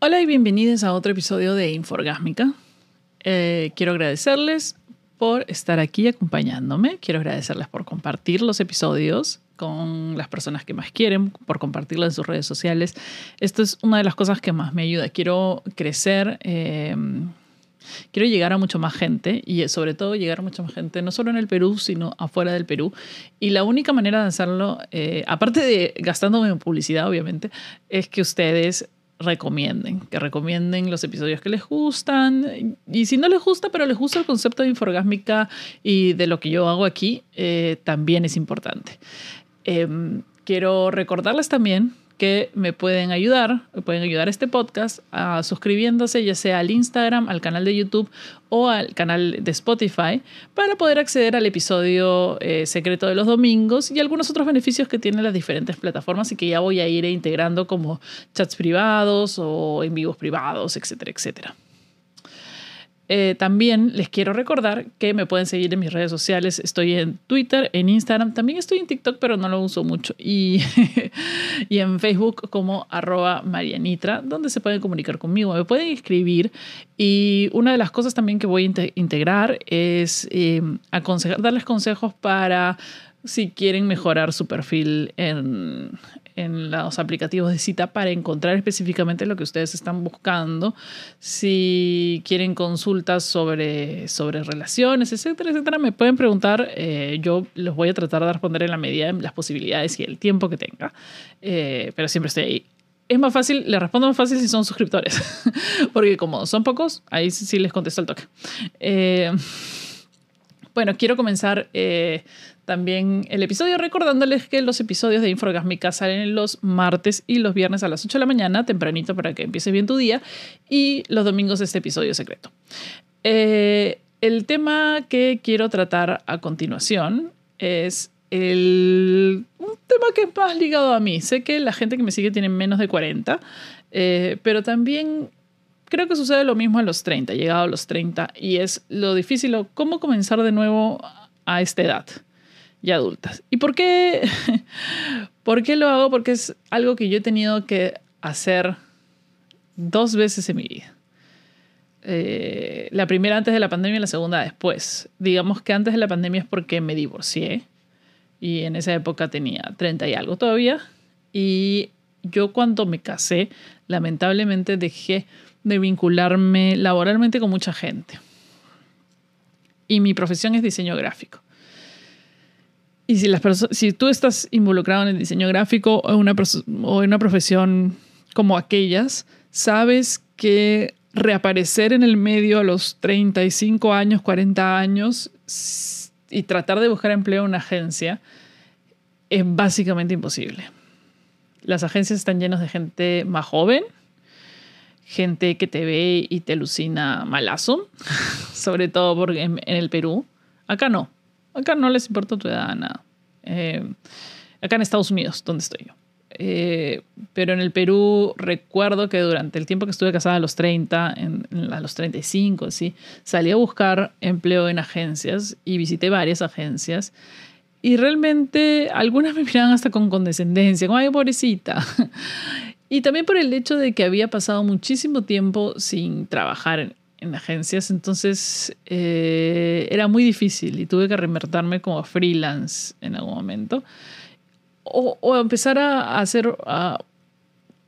Hola y bienvenidos a otro episodio de Inforgásmica. Eh, quiero agradecerles por estar aquí acompañándome. Quiero agradecerles por compartir los episodios con las personas que más quieren, por compartirlo en sus redes sociales. Esto es una de las cosas que más me ayuda. Quiero crecer. Eh, quiero llegar a mucho más gente y sobre todo llegar a mucha más gente, no solo en el Perú, sino afuera del Perú. Y la única manera de hacerlo, eh, aparte de gastándome en publicidad, obviamente, es que ustedes recomienden, que recomienden los episodios que les gustan. Y si no les gusta, pero les gusta el concepto de inforgásmica y de lo que yo hago aquí, eh, también es importante. Em, quiero recordarles también que me pueden ayudar, pueden ayudar a este podcast a suscribiéndose ya sea al Instagram, al canal de YouTube o al canal de Spotify para poder acceder al episodio eh, secreto de los domingos y algunos otros beneficios que tienen las diferentes plataformas y que ya voy a ir integrando como chats privados o en vivos privados, etcétera, etcétera. Eh, también les quiero recordar que me pueden seguir en mis redes sociales. Estoy en Twitter, en Instagram, también estoy en TikTok, pero no lo uso mucho. Y, y en Facebook como arroba Marianitra, donde se pueden comunicar conmigo. Me pueden escribir. Y una de las cosas también que voy a integrar es eh, aconsejar, darles consejos para si quieren mejorar su perfil en, en los aplicativos de cita para encontrar específicamente lo que ustedes están buscando, si quieren consultas sobre, sobre relaciones, etcétera, etcétera, me pueden preguntar, eh, yo los voy a tratar de responder en la medida de las posibilidades y el tiempo que tenga, eh, pero siempre estoy ahí. Es más fácil, les respondo más fácil si son suscriptores, porque como son pocos, ahí sí les contesto el toque. Eh, bueno, quiero comenzar también el episodio recordándoles que los episodios de Inforgásmica salen los martes y los viernes a las 8 de la mañana, tempranito para que empiece bien tu día, y los domingos este episodio secreto. Eh, el tema que quiero tratar a continuación es el, un tema que es más ligado a mí. Sé que la gente que me sigue tiene menos de 40, eh, pero también creo que sucede lo mismo a los 30, llegado a los 30, y es lo difícil o cómo comenzar de nuevo a esta edad y adultas. ¿Y por qué, por qué lo hago? Porque es algo que yo he tenido que hacer dos veces en mi vida. Eh, la primera antes de la pandemia y la segunda después. Digamos que antes de la pandemia es porque me divorcié y en esa época tenía 30 y algo todavía. Y yo cuando me casé, lamentablemente dejé de vincularme laboralmente con mucha gente. Y mi profesión es diseño gráfico. Y si, las si tú estás involucrado en el diseño gráfico o en, una, o en una profesión como aquellas, sabes que reaparecer en el medio a los 35 años, 40 años y tratar de buscar empleo en una agencia es básicamente imposible. Las agencias están llenas de gente más joven, gente que te ve y te alucina malazo, sobre todo porque en el Perú. Acá no, Acá no les importa tu edad, nada. Eh, acá en Estados Unidos, donde estoy yo. Eh, pero en el Perú recuerdo que durante el tiempo que estuve casada a los 30, a los 35, ¿sí? salí a buscar empleo en agencias y visité varias agencias. Y realmente algunas me miraban hasta con condescendencia, como, ay, pobrecita. Y también por el hecho de que había pasado muchísimo tiempo sin trabajar en agencias, entonces eh, era muy difícil y tuve que reinvertirme como freelance en algún momento. O, o empezar a hacer, a,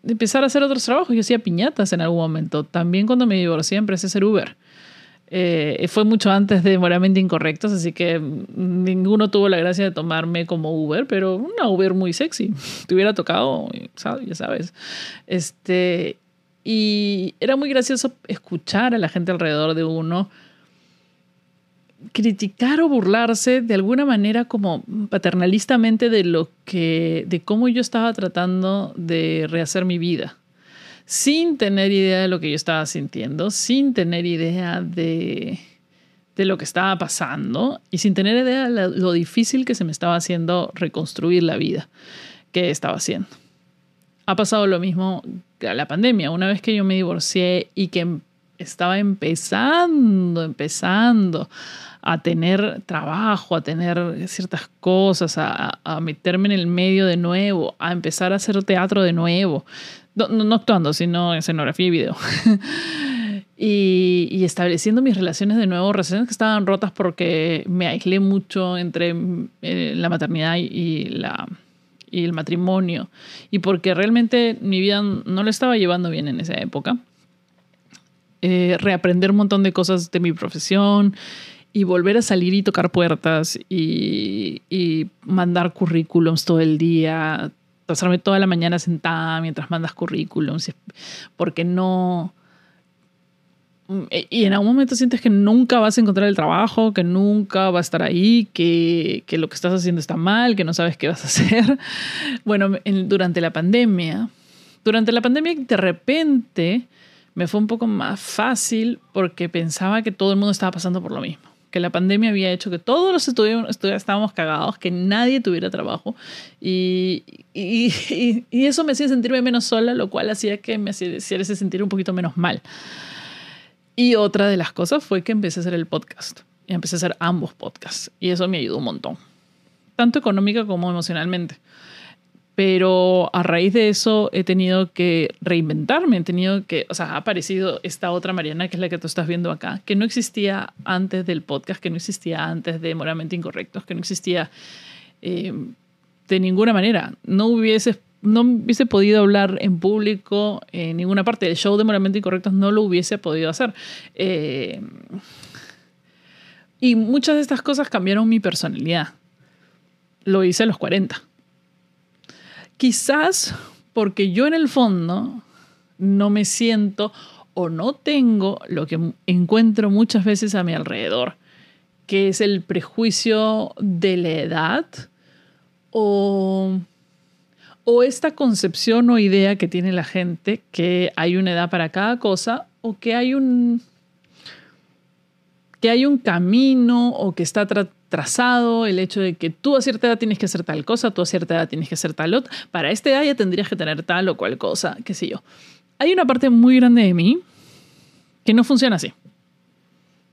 empezar a hacer otros trabajos. Yo hacía piñatas en algún momento. También cuando me divorcié empecé a hacer Uber. Eh, fue mucho antes de Moralmente Incorrectos, así que ninguno tuvo la gracia de tomarme como Uber, pero una Uber muy sexy. Te hubiera tocado, ya sabes. Este, y era muy gracioso escuchar a la gente alrededor de uno criticar o burlarse de alguna manera como paternalistamente de lo que de cómo yo estaba tratando de rehacer mi vida sin tener idea de lo que yo estaba sintiendo, sin tener idea de, de lo que estaba pasando y sin tener idea de lo difícil que se me estaba haciendo reconstruir la vida que estaba haciendo. Ha pasado lo mismo la pandemia, una vez que yo me divorcié y que estaba empezando, empezando a tener trabajo, a tener ciertas cosas, a, a, meterme en el medio de nuevo, a empezar a hacer teatro de nuevo. No, actuando, sino escenografía y video. y, estableciendo mis relaciones de nuevo, relaciones que estaban rotas porque me aislé mucho entre eh, la maternidad y, la, y el matrimonio y porque realmente mi vida no lo estaba llevando bien en esa época. Eh, reaprender un montón de cosas de mi profesión y volver a salir y tocar puertas y mandar currículums todo el día, pasarme toda la mañana sentada mientras mandas currículums, porque no... Y en algún momento sientes que nunca vas a encontrar el trabajo, que nunca va a estar ahí, que, que lo que estás haciendo está mal, que no sabes qué vas a hacer. Bueno, durante la pandemia, durante la pandemia de repente me fue un poco más fácil porque pensaba que todo el mundo estaba pasando por lo mismo que la pandemia había hecho que todos los estudiantes estábamos cagados, que nadie tuviera trabajo. Y, y, y, eso me hacía sentirme menos sola, lo cual hacía que me hiciera sentir un poquito menos mal. Y otra de las cosas fue que empecé a hacer el podcast. Y empecé a hacer ambos podcasts. Y eso me ayudó un montón, tanto económica como emocionalmente pero a raíz de eso he tenido que reinventarme, he tenido que, o sea, ha aparecido esta otra Mariana, que es la que tú estás viendo acá, que no existía antes del podcast, que no existía antes de Moralmente Incorrectos, que no existía eh, de ninguna manera. No hubiese, no hubiese podido hablar en público en ninguna parte del show de Moralmente Incorrectos, no lo hubiese podido hacer. Eh, y muchas de estas cosas cambiaron mi personalidad. Lo hice a los 40 Quizás porque yo en el fondo no me siento o no tengo lo que encuentro muchas veces a mi alrededor, que es el prejuicio de la edad o, o esta concepción o idea que tiene la gente que hay una edad para cada cosa o que hay un que hay un camino o que está trazado el hecho de que tú a cierta edad tienes que hacer tal cosa, tú a cierta edad tienes que hacer tal otra, para esta edad ya tendrías que tener tal o cual cosa, qué sé yo. Hay una parte muy grande de mí que no funciona así,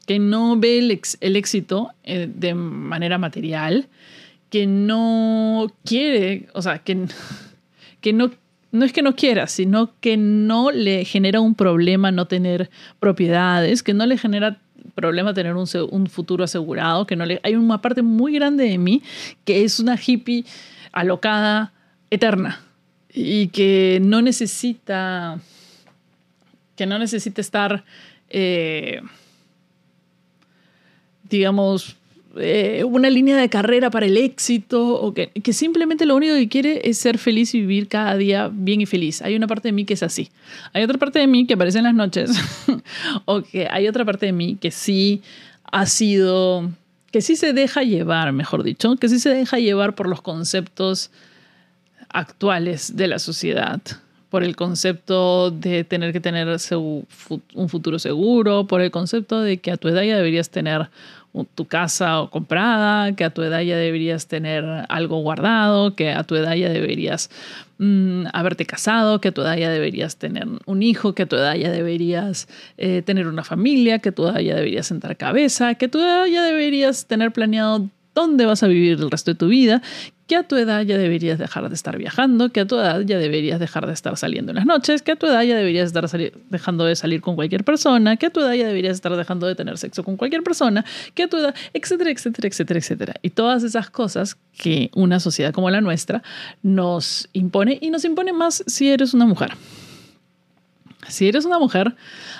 que no ve el, el éxito eh, de manera material, que no quiere, o sea, que, que no no es que no quiera, sino que no le genera un problema no tener propiedades, que no le genera problema tener un, un futuro asegurado, que no le, hay una parte muy grande de mí que es una hippie alocada eterna y que no necesita, que no necesita estar, eh, digamos, eh, una línea de carrera para el éxito, o que, que, simplemente lo único que quiere es ser feliz y vivir cada día bien y feliz. Hay una parte de mí que es así. Hay otra parte de mí que aparece en las noches, o que hay otra parte de mí que sí ha sido, que sí se deja llevar, mejor dicho, que sí se deja llevar por los conceptos actuales de la sociedad por el concepto de tener que tener un futuro seguro, por el concepto de que a tu edad ya deberías tener tu casa comprada, que a tu edad ya deberías tener algo guardado, que a tu edad ya deberías mm, haberte casado, que a tu edad ya deberías tener un hijo, que a tu edad ya deberías eh, tener una familia, que a tu edad ya deberías sentar cabeza, que a tu edad ya deberías tener planeado dónde vas a vivir el resto de tu vida, que a tu edad ya deberías dejar de estar viajando, que a tu edad ya deberías dejar de estar saliendo en las noches, que a tu edad ya deberías estar dejando de salir con cualquier persona, que a tu edad ya deberías estar dejando de tener sexo con cualquier persona, que a tu edad, etcétera, etcétera, etcétera, etcétera. Y todas esas cosas que una sociedad como la nuestra nos impone y nos impone más si eres una mujer. Si eres una mujer,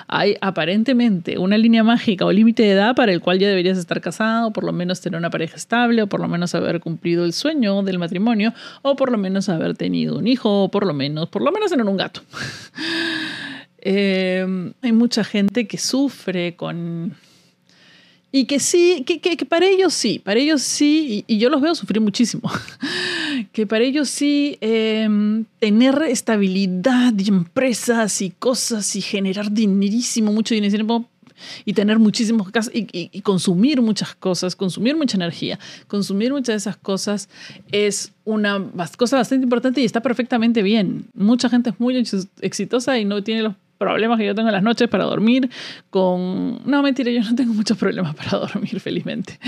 hay aparentemente una línea mágica o límite de edad para el cual ya deberías estar casado, por lo menos tener una pareja estable, o por lo menos haber cumplido el sueño del matrimonio, o por lo menos haber tenido un hijo, o por lo menos, por lo menos tener un gato. Eh, hay mucha gente que sufre con y que sí, que, que, para ellos sí, para ellos sí, y, yo los veo sufrir muchísimo, que para ellos sí em, tener estabilidad y empresas y cosas y generar dinerísimo, mucho dinero y tener muchísimos y, y, y, consumir muchas cosas, consumir mucha energía, consumir muchas de esas cosas es una cosa bastante importante y está perfectamente bien. Mucha gente es muy exitosa y no tiene los problemas que yo tengo en las noches para dormir, con... No, mentira, yo no tengo muchos problemas para dormir, felizmente.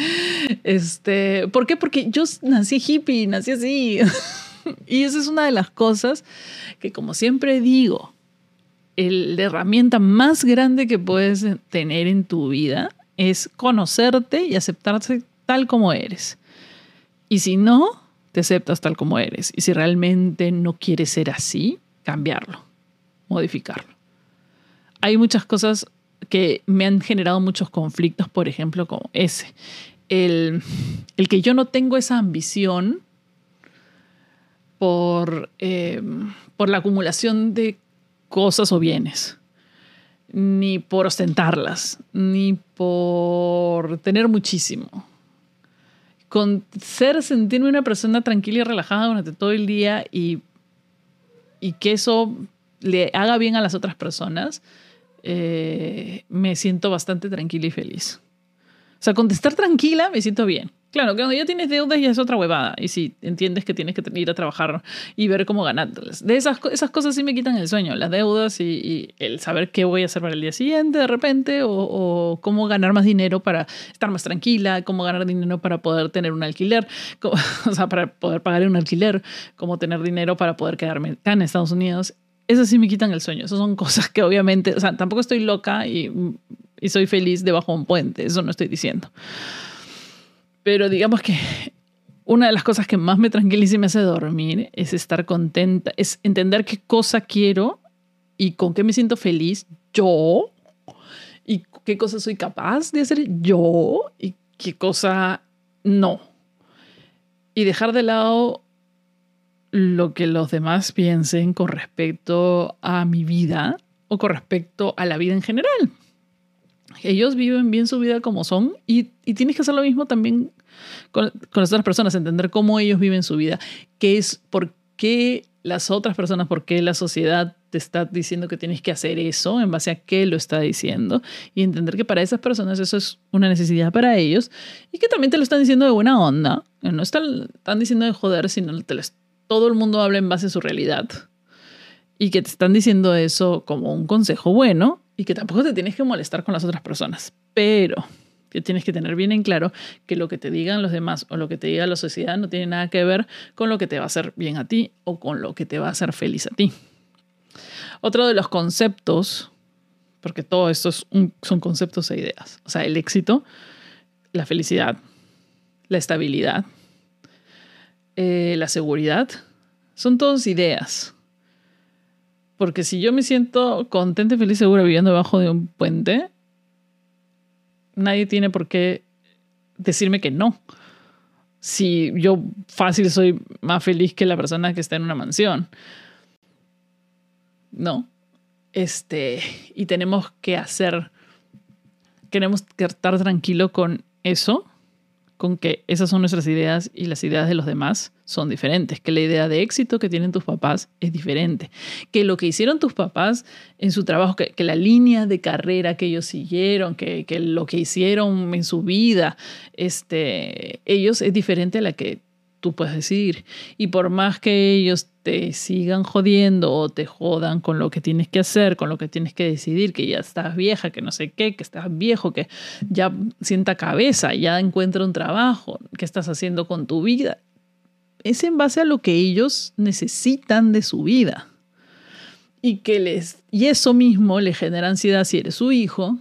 Este, ¿Por qué? Porque yo nací hippie, nací así. y esa es una de las cosas que, como siempre digo, la herramienta más grande que puedes tener en tu vida es conocerte y aceptarte tal como eres. Y si no, te aceptas tal como eres. Y si realmente no quieres ser así, cambiarlo, modificarlo. Hay muchas cosas que me han generado muchos conflictos, por ejemplo, como ese. El, que yo no tengo esa ambición por, eh, por la acumulación de cosas o bienes, ni por ostentarlas, ni por tener muchísimo. Con ser, sentirme una persona tranquila y relajada durante todo el día y, y que eso le haga bien a las otras personas, eh, me siento bastante tranquila y feliz. O sea, con estar tranquila me siento bien. Claro, cuando ya tienes deudas ya es otra huevada. Y si entiendes que tienes que ir a trabajar y ver cómo ganártelas. De esas, esas cosas sí me quitan el sueño. Las deudas y, el saber qué voy a hacer para el día siguiente de repente. O, cómo ganar más dinero para estar más tranquila. Cómo ganar dinero para poder tener un alquiler. o sea, para poder pagar un alquiler. Cómo tener dinero para poder quedarme acá en Estados Unidos. Esas sí me quitan el sueño. Esas son cosas que obviamente... O sea, tampoco estoy loca y, y soy feliz debajo de un puente. Eso no estoy diciendo. Pero digamos que una de las cosas que más me tranquiliza y me hace dormir es estar contenta, es entender qué cosa quiero y con qué me siento feliz yo y qué cosa soy capaz de hacer yo y qué cosa no. Y dejar de lado lo que los demás piensen con respecto a mi vida o con respecto a la vida en general. Ellos viven bien su vida como son y, tienes que hacer lo mismo también con, con, las otras personas, entender cómo ellos viven su vida, qué es, por qué las otras personas, por qué la sociedad te está diciendo que tienes que hacer eso, en base a qué lo está diciendo, y entender que para esas personas eso es una necesidad para ellos, y que también te lo están diciendo de buena onda, no están, están diciendo de joder, sino te todo el mundo habla en base a su realidad, y que te están diciendo eso como un consejo bueno, y que tampoco te tienes que molestar con las otras personas, pero que tienes que tener bien en claro que lo que te digan los demás o lo que te diga la sociedad no tiene nada que ver con lo que te va a hacer bien a ti o con lo que te va a hacer feliz a ti. Otro de los conceptos, porque todo esto son conceptos e ideas, o sea, el éxito, la felicidad, la estabilidad, eh, la seguridad, son todas ideas. Porque si yo me siento contenta, feliz, segura viviendo debajo de un puente, nadie tiene por qué decirme que no. Si yo fácil soy más feliz que la persona que está en una mansión. No. Este, y tenemos que hacer, queremos estar tranquilo con eso con que esas son nuestras ideas y las ideas de los demás son diferentes, que la idea de éxito que tienen tus papás es diferente, que lo que hicieron tus papás en su trabajo, que, la línea de carrera que ellos siguieron, que, que, lo que hicieron en su vida, este, ellos es diferente a la que tú puedes decidir. Y por más que ellos te sigan jodiendo o te jodan con lo que tienes que hacer, con lo que tienes que decidir, que ya estás vieja, que no sé qué, que estás viejo, que ya sienta cabeza, ya encuentra un trabajo, qué estás haciendo con tu vida, es en base a lo que ellos necesitan de su vida. Y, que les, y eso mismo le genera ansiedad si eres su hijo,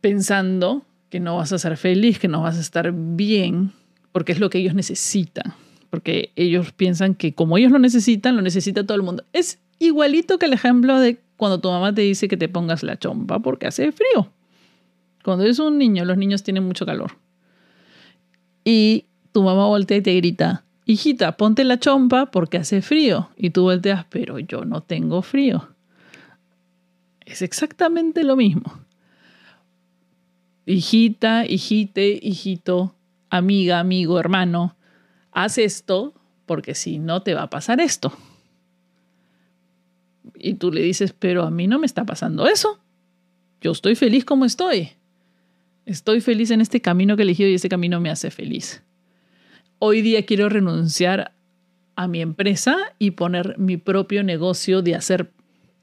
pensando que no vas a ser feliz, que no vas a estar bien, porque es lo que ellos necesitan, porque ellos piensan que como ellos lo necesitan, lo necesita todo el mundo. Es igualito que el ejemplo de cuando tu mamá te dice que te pongas la chompa porque hace frío. Cuando eres un niño, los niños tienen mucho calor. Y tu mamá voltea y te grita, hijita, ponte la chompa porque hace frío. Y tú volteas, pero yo no tengo frío. Es exactamente lo mismo. Hijita, hijite, hijito, amiga, amigo, hermano, haz esto porque si no te va a pasar esto. Y tú le dices, pero a mí no me está pasando eso. Yo estoy feliz como estoy. Estoy feliz en este camino que he elegido y ese camino me hace feliz. Hoy día quiero renunciar a mi empresa y poner mi propio negocio de hacer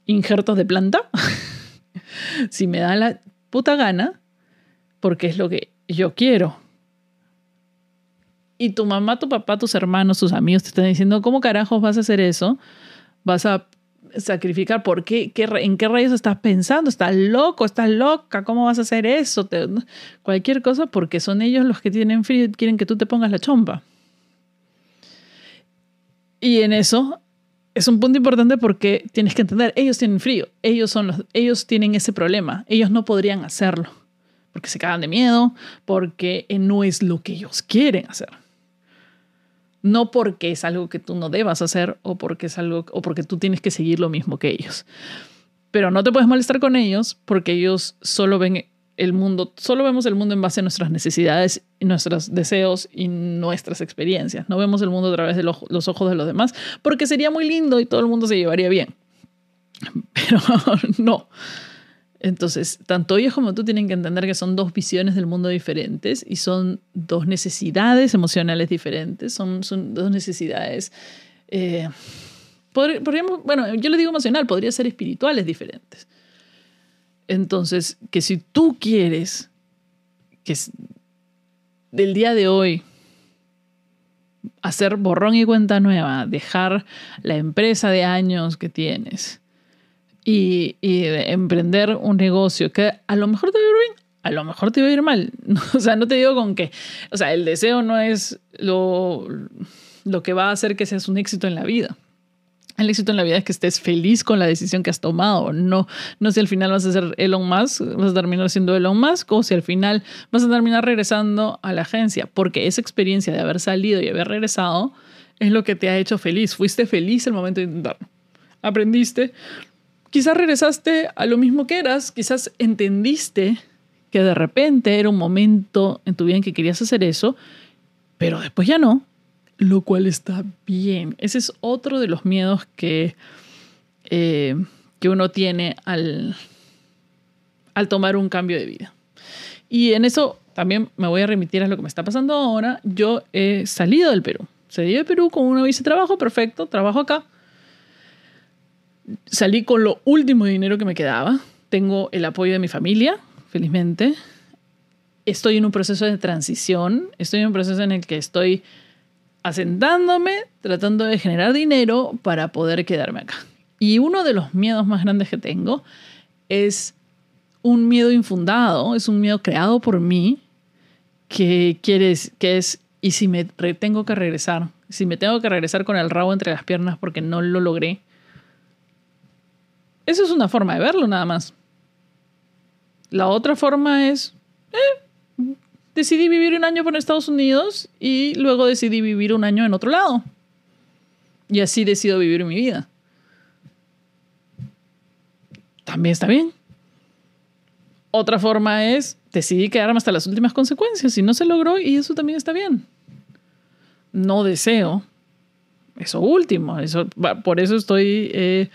injertos de planta. si me da la puta gana, porque es lo que yo quiero y tu mamá, tu papá, tus hermanos, tus amigos te están diciendo, ¿cómo carajos vas a hacer eso? Vas a sacrificar, ¿por qué? ¿En qué rayos estás pensando? ¿Estás loco? ¿Estás loca? ¿Cómo vas a hacer eso? cualquier cosa porque son ellos los que tienen frío y quieren que tú te pongas la chompa. Y en eso es un punto importante porque tienes que entender, ellos tienen frío, ellos, son los, ellos tienen ese problema, ellos no podrían hacerlo porque se cagan de miedo, porque no es lo que ellos quieren hacer. No porque es algo que tú no debas hacer o porque es algo o porque tú tienes que seguir lo mismo que ellos. Pero no te puedes molestar con ellos porque ellos solo ven el mundo, solo vemos el mundo en base a nuestras necesidades, nuestros deseos y nuestras experiencias. No vemos el mundo a través de los ojos de los demás, porque sería muy lindo y todo el mundo se llevaría bien. Pero no. Entonces, tanto ellos como tú tienen que entender que son dos visiones del mundo diferentes y son dos necesidades emocionales diferentes, son, dos necesidades, eh, podríamos, bueno, yo le digo emocional, podría ser espirituales diferentes. Entonces, que si tú quieres que del día de hoy hacer borrón y cuenta nueva, dejar la empresa de años que tienes, y, emprender un negocio que a lo mejor te va a ir bien, a lo mejor te va a ir mal. O sea, no te digo con que, o sea, el deseo no es lo, lo que va a hacer que seas un éxito en la vida. El éxito en la vida es que estés feliz con la decisión que has tomado. No, no si al final vas a ser Elon Musk, vas a terminar siendo Elon Musk, o si al final vas a terminar regresando a la agencia, porque esa experiencia de haber salido y haber regresado es lo que te ha hecho feliz. Fuiste feliz el momento de intentarlo. Aprendiste, Quizás regresaste a lo mismo que eras, quizás entendiste que de repente era un momento en tu vida en que querías hacer eso, pero después ya no, lo cual está bien. Ese es otro de los miedos que, eh, que uno tiene al, al tomar un cambio de vida. Y en eso también me voy a remitir a lo que me está pasando ahora. Yo he salido del Perú. Salí de Perú con una visa de trabajo, perfecto, trabajo acá salí con lo último dinero que me quedaba. Tengo el apoyo de mi familia, felizmente. Estoy en un proceso de transición. Estoy en un proceso en el que estoy asentándome, tratando de generar dinero para poder quedarme acá. Y uno de los miedos más grandes que tengo es un miedo infundado, es un miedo creado por mí, que, quieres, que es, ¿y si me tengo que regresar? Si me tengo que regresar con el rabo entre las piernas porque no lo logré, esa es una forma de verlo nada más. La otra forma es, eh, decidí vivir un año por Estados Unidos y luego decidí vivir un año en otro lado. Y así decido vivir mi vida. También está bien. Otra forma es, decidí quedarme hasta las últimas consecuencias y no se logró y eso también está bien. No deseo eso último. Eso, por eso estoy... Eh,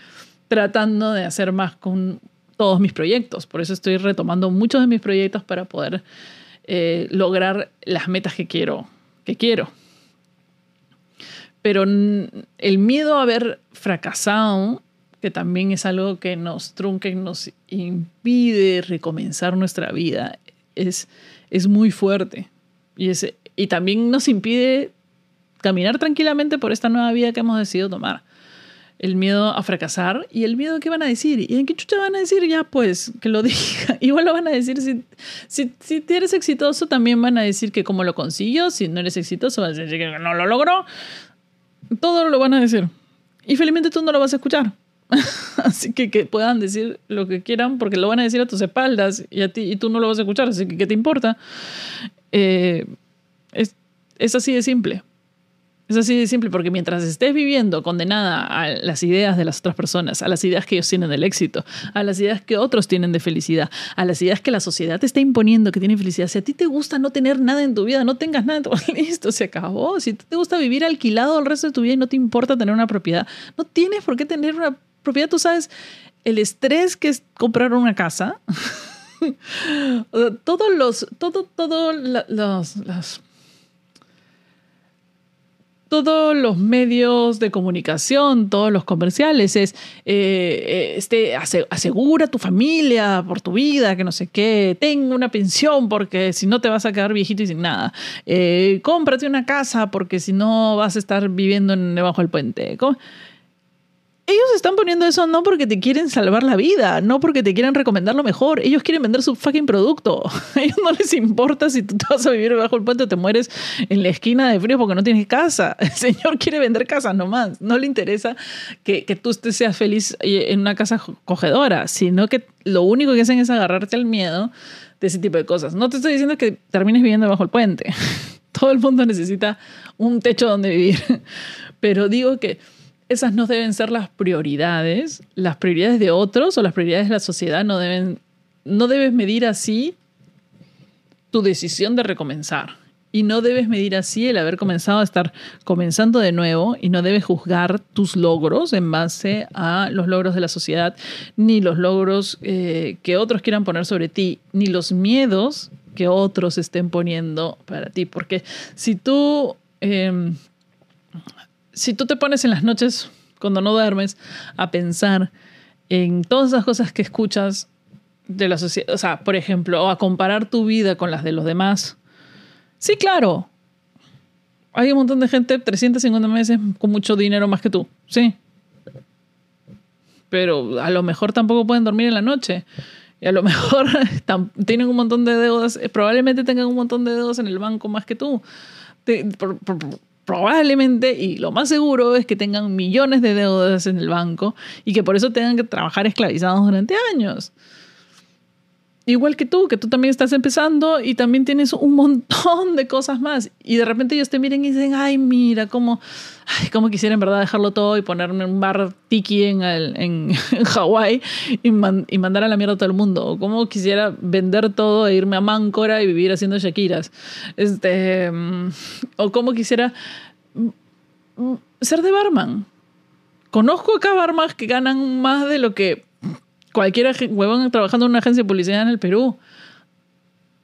tratando de hacer más con todos mis proyectos. Por eso estoy retomando muchos de mis proyectos para poder eh, lograr las metas que quiero, que quiero. Pero el miedo a haber fracasado, que también es algo que nos trunca y nos impide recomenzar nuestra vida, es, es muy fuerte. Y, y también nos impide caminar tranquilamente por esta nueva vida que hemos decidido tomar el miedo a fracasar y el miedo a qué van a decir. ¿Y en qué chucha van a decir? Ya, pues, que lo diga. Igual lo van a decir. Si, si, si eres exitoso, también van a decir que cómo lo consiguió. Si no eres exitoso, van a decir que no lo logró. Todo lo van a decir. Y felizmente tú no lo vas a escuchar. así que que puedan decir lo que quieran porque lo van a decir a tus espaldas y a ti y tú no lo vas a escuchar. Así que, ¿qué te importa? Eh, es, es así de simple. Es así de simple, porque mientras estés viviendo condenada a las ideas de las otras personas, a las ideas que ellos tienen del éxito, a las ideas que otros tienen de felicidad, a las ideas que la sociedad te está imponiendo que tienen felicidad, si a ti te gusta no tener nada en tu vida, no tengas nada, listo, se acabó. Si te gusta vivir alquilado el resto de tu vida y no te importa tener una propiedad, no tienes por qué tener una propiedad. Tú sabes el estrés que es comprar una casa. todos los, todo, todo los todos los medios de comunicación, todos los comerciales, es eh, este, asegura tu familia por tu vida, que no sé qué, tenga una pensión porque si no te vas a quedar viejito y sin nada, eh, cómprate una casa porque si no vas a estar viviendo en, debajo del puente ellos están poniendo eso no porque te quieren salvar la vida, no porque te quieren recomendar lo mejor. Ellos quieren vender su fucking producto. A ellos no les importa si tú te vas a vivir bajo el puente o te mueres en la esquina de frío porque no tienes casa. El señor quiere vender casa nomás. No le interesa que, que tú seas feliz en una casa cogedora, sino que lo único que hacen es agarrarte al miedo de ese tipo de cosas. No te estoy diciendo que termines viviendo bajo el puente. Todo el mundo necesita un techo donde vivir. Pero digo que esas no deben ser las prioridades. Las prioridades de otros o las prioridades de la sociedad no deben, no debes medir así tu decisión de recomenzar. Y no debes medir así el haber comenzado a estar comenzando de nuevo y no debes juzgar tus logros en base a los logros de la sociedad, ni los logros eh, que otros quieran poner sobre ti, ni los miedos que otros estén poniendo para ti. Porque si tú em, si tú te pones en las noches, cuando no duermes, a pensar en todas las cosas que escuchas de la sociedad, o sea, por ejemplo, o a comparar tu vida con las de los demás, sí, claro, hay un montón de gente 350 meses con mucho dinero más que tú, sí. Pero a lo mejor tampoco pueden dormir en la noche. Y a lo mejor tienen un montón de deudas, probablemente tengan un montón de deudas en el banco más que tú probablemente y lo más seguro es que tengan millones de deudas en el banco y que por eso tengan que trabajar esclavizados durante años. Igual que tú, que tú también estás empezando y también tienes un montón de cosas más. Y de repente ellos te miren y dicen, ay, mira, cómo, ay, cómo quisiera en verdad dejarlo todo y ponerme un bar tiki en, el, en, Hawái y, mandar a la mierda a todo el mundo. O cómo quisiera vender todo e irme a Máncora y vivir haciendo Shakiras. Este, mm, o cómo quisiera mm, mm, ser de barman. Conozco acá barmans que ganan más de lo que cualquier huevón trabajando en una agencia de publicidad en el Perú.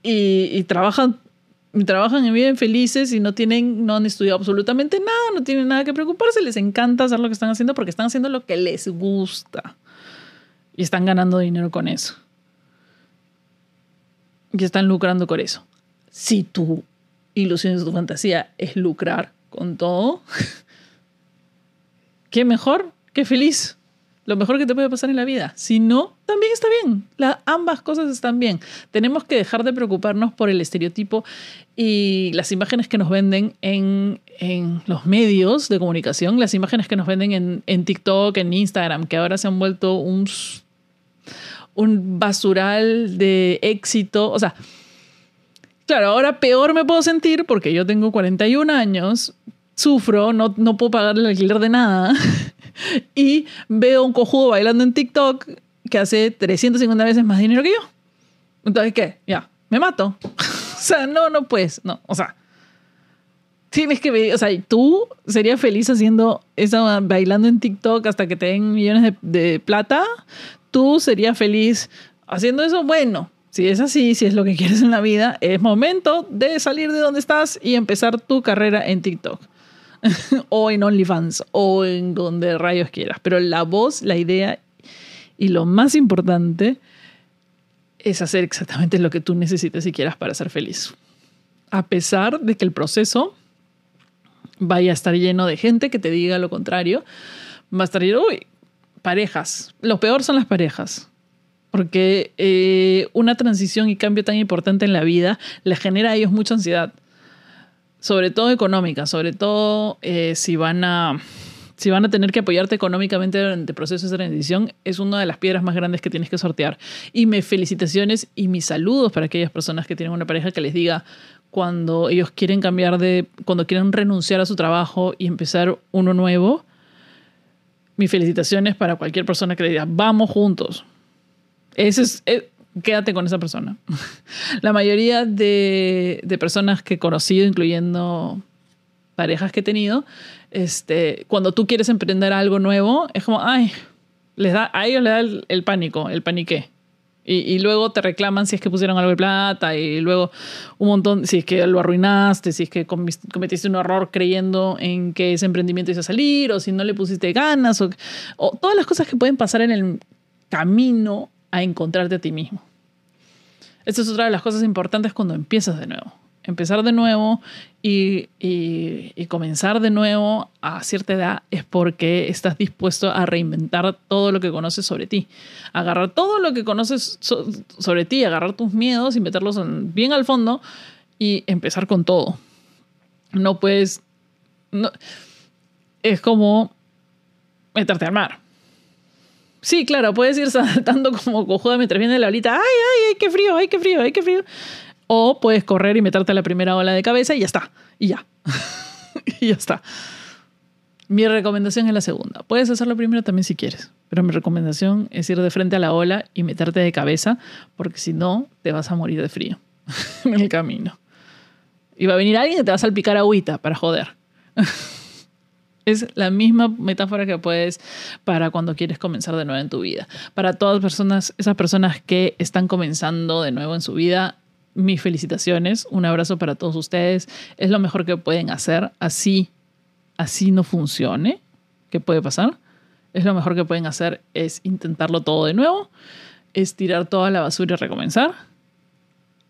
Y, y trabajan, trabajan y viven felices y no tienen, no han estudiado absolutamente nada, no tienen nada que preocuparse, les encanta hacer lo que están haciendo porque están haciendo lo que les gusta. Y están ganando dinero con eso. Y están lucrando con eso. Si tu ilusión, tu fantasía es lucrar con todo, qué mejor, qué feliz lo mejor que te puede pasar en la vida. Si no, también está bien. ambas cosas están bien. Tenemos que dejar de preocuparnos por el estereotipo y las imágenes que nos venden en, los medios de comunicación, las imágenes que nos venden en, en, TikTok, en Instagram, que ahora se han vuelto un, un basural de éxito. O sea, claro, ahora peor me puedo sentir porque yo tengo 41 años, sufro, no, no puedo pagar el alquiler de nada. y veo un cojudo bailando en TikTok que hace 350 veces más dinero que yo. Entonces, ¿qué? Ya, me mato. o sea, no, no puedes, no. O sea, tienes que ver, o sea, tú serías feliz haciendo eso, bailando en TikTok hasta que te den millones de, de plata. Tú serías feliz haciendo eso. Bueno, si es así, si es lo que quieres en la vida, es momento de salir de donde estás y empezar tu carrera en TikTok. o en OnlyFans o en donde rayos quieras. Pero la voz, la idea y lo más importante es hacer exactamente lo que tú necesites y quieras para ser feliz. A pesar de que el proceso vaya a estar lleno de gente que te diga lo contrario, va a estar lleno, uy, parejas. Lo peor son las parejas. Porque eh, una transición y cambio tan importante en la vida les genera a ellos mucha ansiedad sobre todo económica, sobre todo eh, si van a si van a tener que apoyarte económicamente durante procesos de transición, es una de las piedras más grandes que tienes que sortear. Y me felicitaciones y mis saludos para aquellas personas que tienen una pareja que les diga cuando ellos quieren cambiar de, cuando quieren renunciar a su trabajo y empezar uno nuevo. Mis felicitaciones para cualquier persona que le diga, vamos juntos. Ese es, eh, quédate con esa persona. La mayoría de, personas que he conocido, incluyendo parejas que he tenido, este, cuando tú quieres emprender algo nuevo, es como, ay, les da, a ellos les da el, pánico, el paniqué. Y, luego te reclaman si es que pusieron algo de plata y luego un montón, si es que lo arruinaste, si es que cometiste un error creyendo en que ese emprendimiento iba a salir o si no le pusiste ganas o, o todas las cosas que pueden pasar en el camino a encontrarte a ti mismo. Esta es otra de las cosas importantes cuando empiezas de nuevo empezar de nuevo y, comenzar de nuevo a cierta edad es porque estás dispuesto a reinventar todo lo que conoces sobre ti. Agarrar todo lo que conoces sobre ti, agarrar tus miedos y meterlos bien al fondo y empezar con todo. No puedes... No, es como meterte al mar. Sí, claro, puedes ir saltando como cojuda mientras viene la olita. ¡Ay, ay, ay, qué frío, ay, qué frío, ay, qué frío! O puedes correr y meterte a la primera ola de cabeza y ya está. Y ya. y ya está. Mi recomendación es la segunda. Puedes hacerlo primero también si quieres, pero mi recomendación es ir de frente a la ola y meterte de cabeza, porque si no, te vas a morir de frío en el camino. Y va a venir alguien que te va a salpicar agüita para joder. Es la misma metáfora que puedes para cuando quieres comenzar de nuevo en tu vida. Para todas personas, esas personas que están comenzando de nuevo en su vida, mis felicitaciones, un abrazo para todos ustedes. Es lo mejor que pueden hacer. Así, así no funcione. ¿Qué puede pasar? Es lo mejor que pueden hacer es intentarlo todo de nuevo, es tirar toda la basura y recomenzar,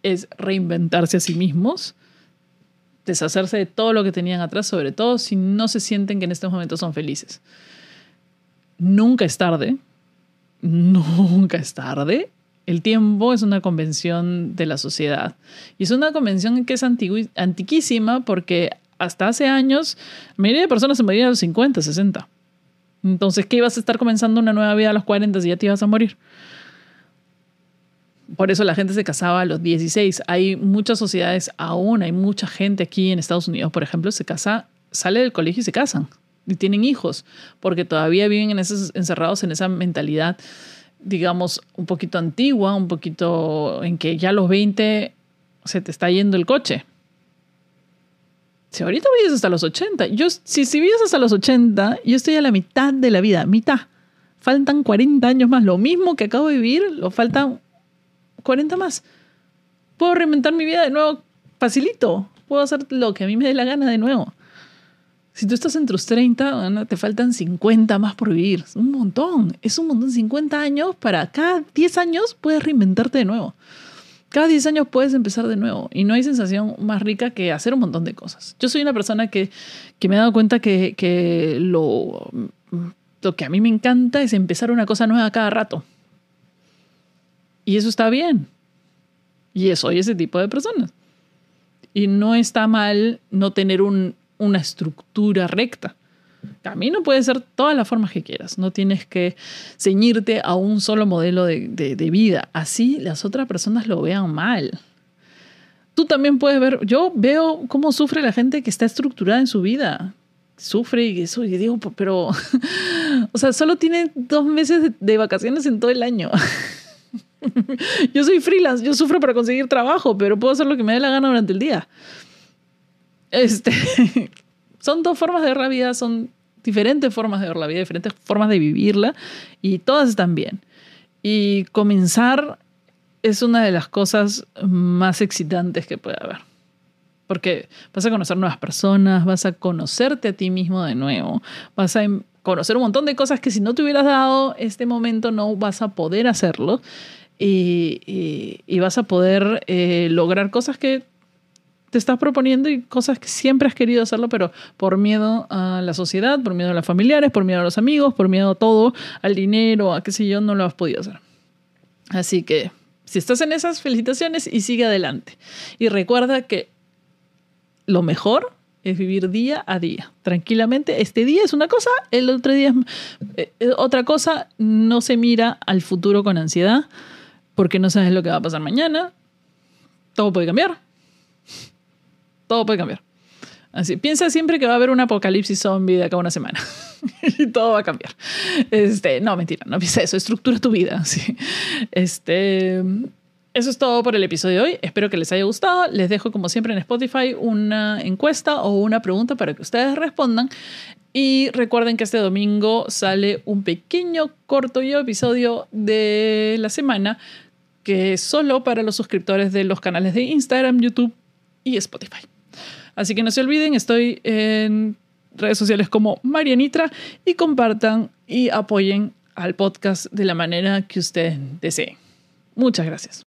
es reinventarse a sí mismos, deshacerse de todo lo que tenían atrás, sobre todo si no se sienten que en estos momentos son felices. Nunca es tarde, nunca es tarde el tiempo es una convención de la sociedad. Y es una convención que es antiquísima porque hasta hace años la mayoría de personas se morían a los 50, 60. Entonces, ¿qué ibas a estar comenzando una nueva vida a los 40 y ya te ibas a morir? Por eso la gente se casaba a los 16. Hay muchas sociedades aún, hay mucha gente aquí en Estados Unidos, por ejemplo, se casa, sale del colegio y se casan y tienen hijos, porque todavía viven en esos, encerrados en esa mentalidad digamos, un poquito antigua, un poquito en que ya a los 20 se te está yendo el coche. Si ahorita vives hasta los 80, yo, si, vives hasta los 80, yo estoy a la mitad de la vida, mitad. Faltan 40 años más, lo mismo que acabo de vivir, lo faltan 40 más. Puedo reinventar mi vida de nuevo facilito. Puedo hacer lo que a mí me dé la gana de nuevo. Si tú estás entre tus 30, te faltan 50 más por vivir. Es un montón. Es un montón. 50 años para cada 10 años puedes reinventarte de nuevo. Cada 10 años puedes empezar de nuevo. Y no hay sensación más rica que hacer un montón de cosas. Yo soy una persona que, que me he dado cuenta que, que lo, lo que a mí me encanta es empezar una cosa nueva cada rato. Y eso está bien. Y soy ese tipo de personas. Y no está mal no tener un una estructura recta. Camino puede ser todas las formas que quieras, no tienes que ceñirte a un solo modelo de, vida, así las otras personas lo vean mal. Tú también puedes ver, yo veo cómo sufre la gente que está estructurada en su vida, sufre y eso, y digo, pero, o sea, solo tiene dos meses de vacaciones en todo el año. yo soy freelance, yo sufro para conseguir trabajo, pero puedo hacer lo que me dé la gana durante el día. Este, son dos formas de ver la vida, son diferentes formas de ver la vida, diferentes formas de vivirla y todas están bien. Y comenzar es una de las cosas más excitantes que puede haber. Porque vas a conocer nuevas personas, vas a conocerte a ti mismo de nuevo, vas a em, conocer un montón de cosas que si no te hubieras dado este momento no vas a poder hacerlo y, vas a poder eh, lograr cosas que te estás proponiendo y cosas que siempre has querido hacerlo, pero por miedo a la sociedad, por miedo a los familiares, por miedo a los amigos, por miedo a todo, al dinero, a qué sé yo, no lo has podido hacer. Así que si estás en esas, felicitaciones y sigue adelante. Y recuerda que lo mejor es vivir día a día, tranquilamente. Este día es una cosa, el otro día es eh, otra cosa. No se mira al futuro con ansiedad porque no sabes lo que va a pasar mañana. Todo puede cambiar todo puede cambiar. Así, piensa siempre que va a haber un apocalipsis zombie de acá a una semana. y todo va a cambiar. Este, no, mentira, no piensa eso. Estructura tu vida. Sí. Este, eso es todo por el episodio de hoy. Espero que les haya gustado. Les dejo, como siempre, en Spotify una encuesta o una pregunta para que ustedes respondan. Y recuerden que este domingo sale un pequeño corto episodio de la semana que es solo para los suscriptores de los canales de Instagram, YouTube y Spotify. Así que no se olviden, estoy en redes sociales como Marianitra y compartan y apoyen al podcast de la manera que ustedes deseen. Muchas gracias.